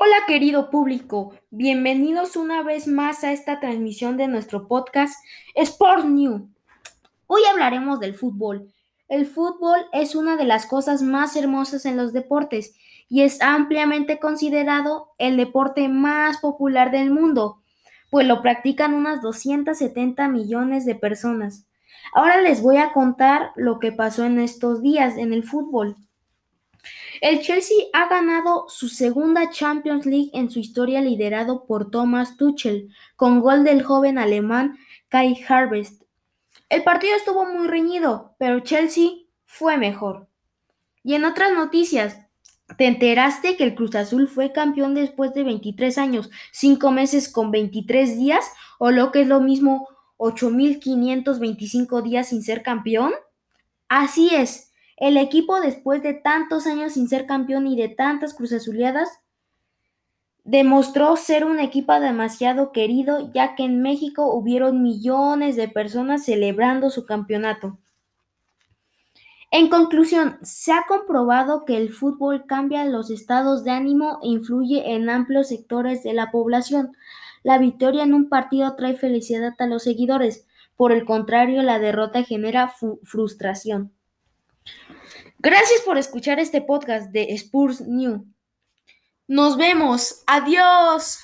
Hola querido público, bienvenidos una vez más a esta transmisión de nuestro podcast Sport New. Hoy hablaremos del fútbol. El fútbol es una de las cosas más hermosas en los deportes y es ampliamente considerado el deporte más popular del mundo, pues lo practican unas 270 millones de personas. Ahora les voy a contar lo que pasó en estos días en el fútbol. El Chelsea ha ganado su segunda Champions League en su historia liderado por Thomas Tuchel, con gol del joven alemán Kai Harvest. El partido estuvo muy reñido, pero Chelsea fue mejor. Y en otras noticias, ¿te enteraste que el Cruz Azul fue campeón después de 23 años, 5 meses con 23 días, o lo que es lo mismo, 8.525 días sin ser campeón? Así es, el equipo, después de tantos años sin ser campeón y de tantas cruzazuleadas, demostró ser un equipo demasiado querido, ya que en México hubieron millones de personas celebrando su campeonato. En conclusión, se ha comprobado que el fútbol cambia los estados de ánimo e influye en amplios sectores de la población. La victoria en un partido trae felicidad a los seguidores, por el contrario, la derrota genera frustración. Gracias por escuchar este podcast de Spurs New. Nos vemos. Adiós.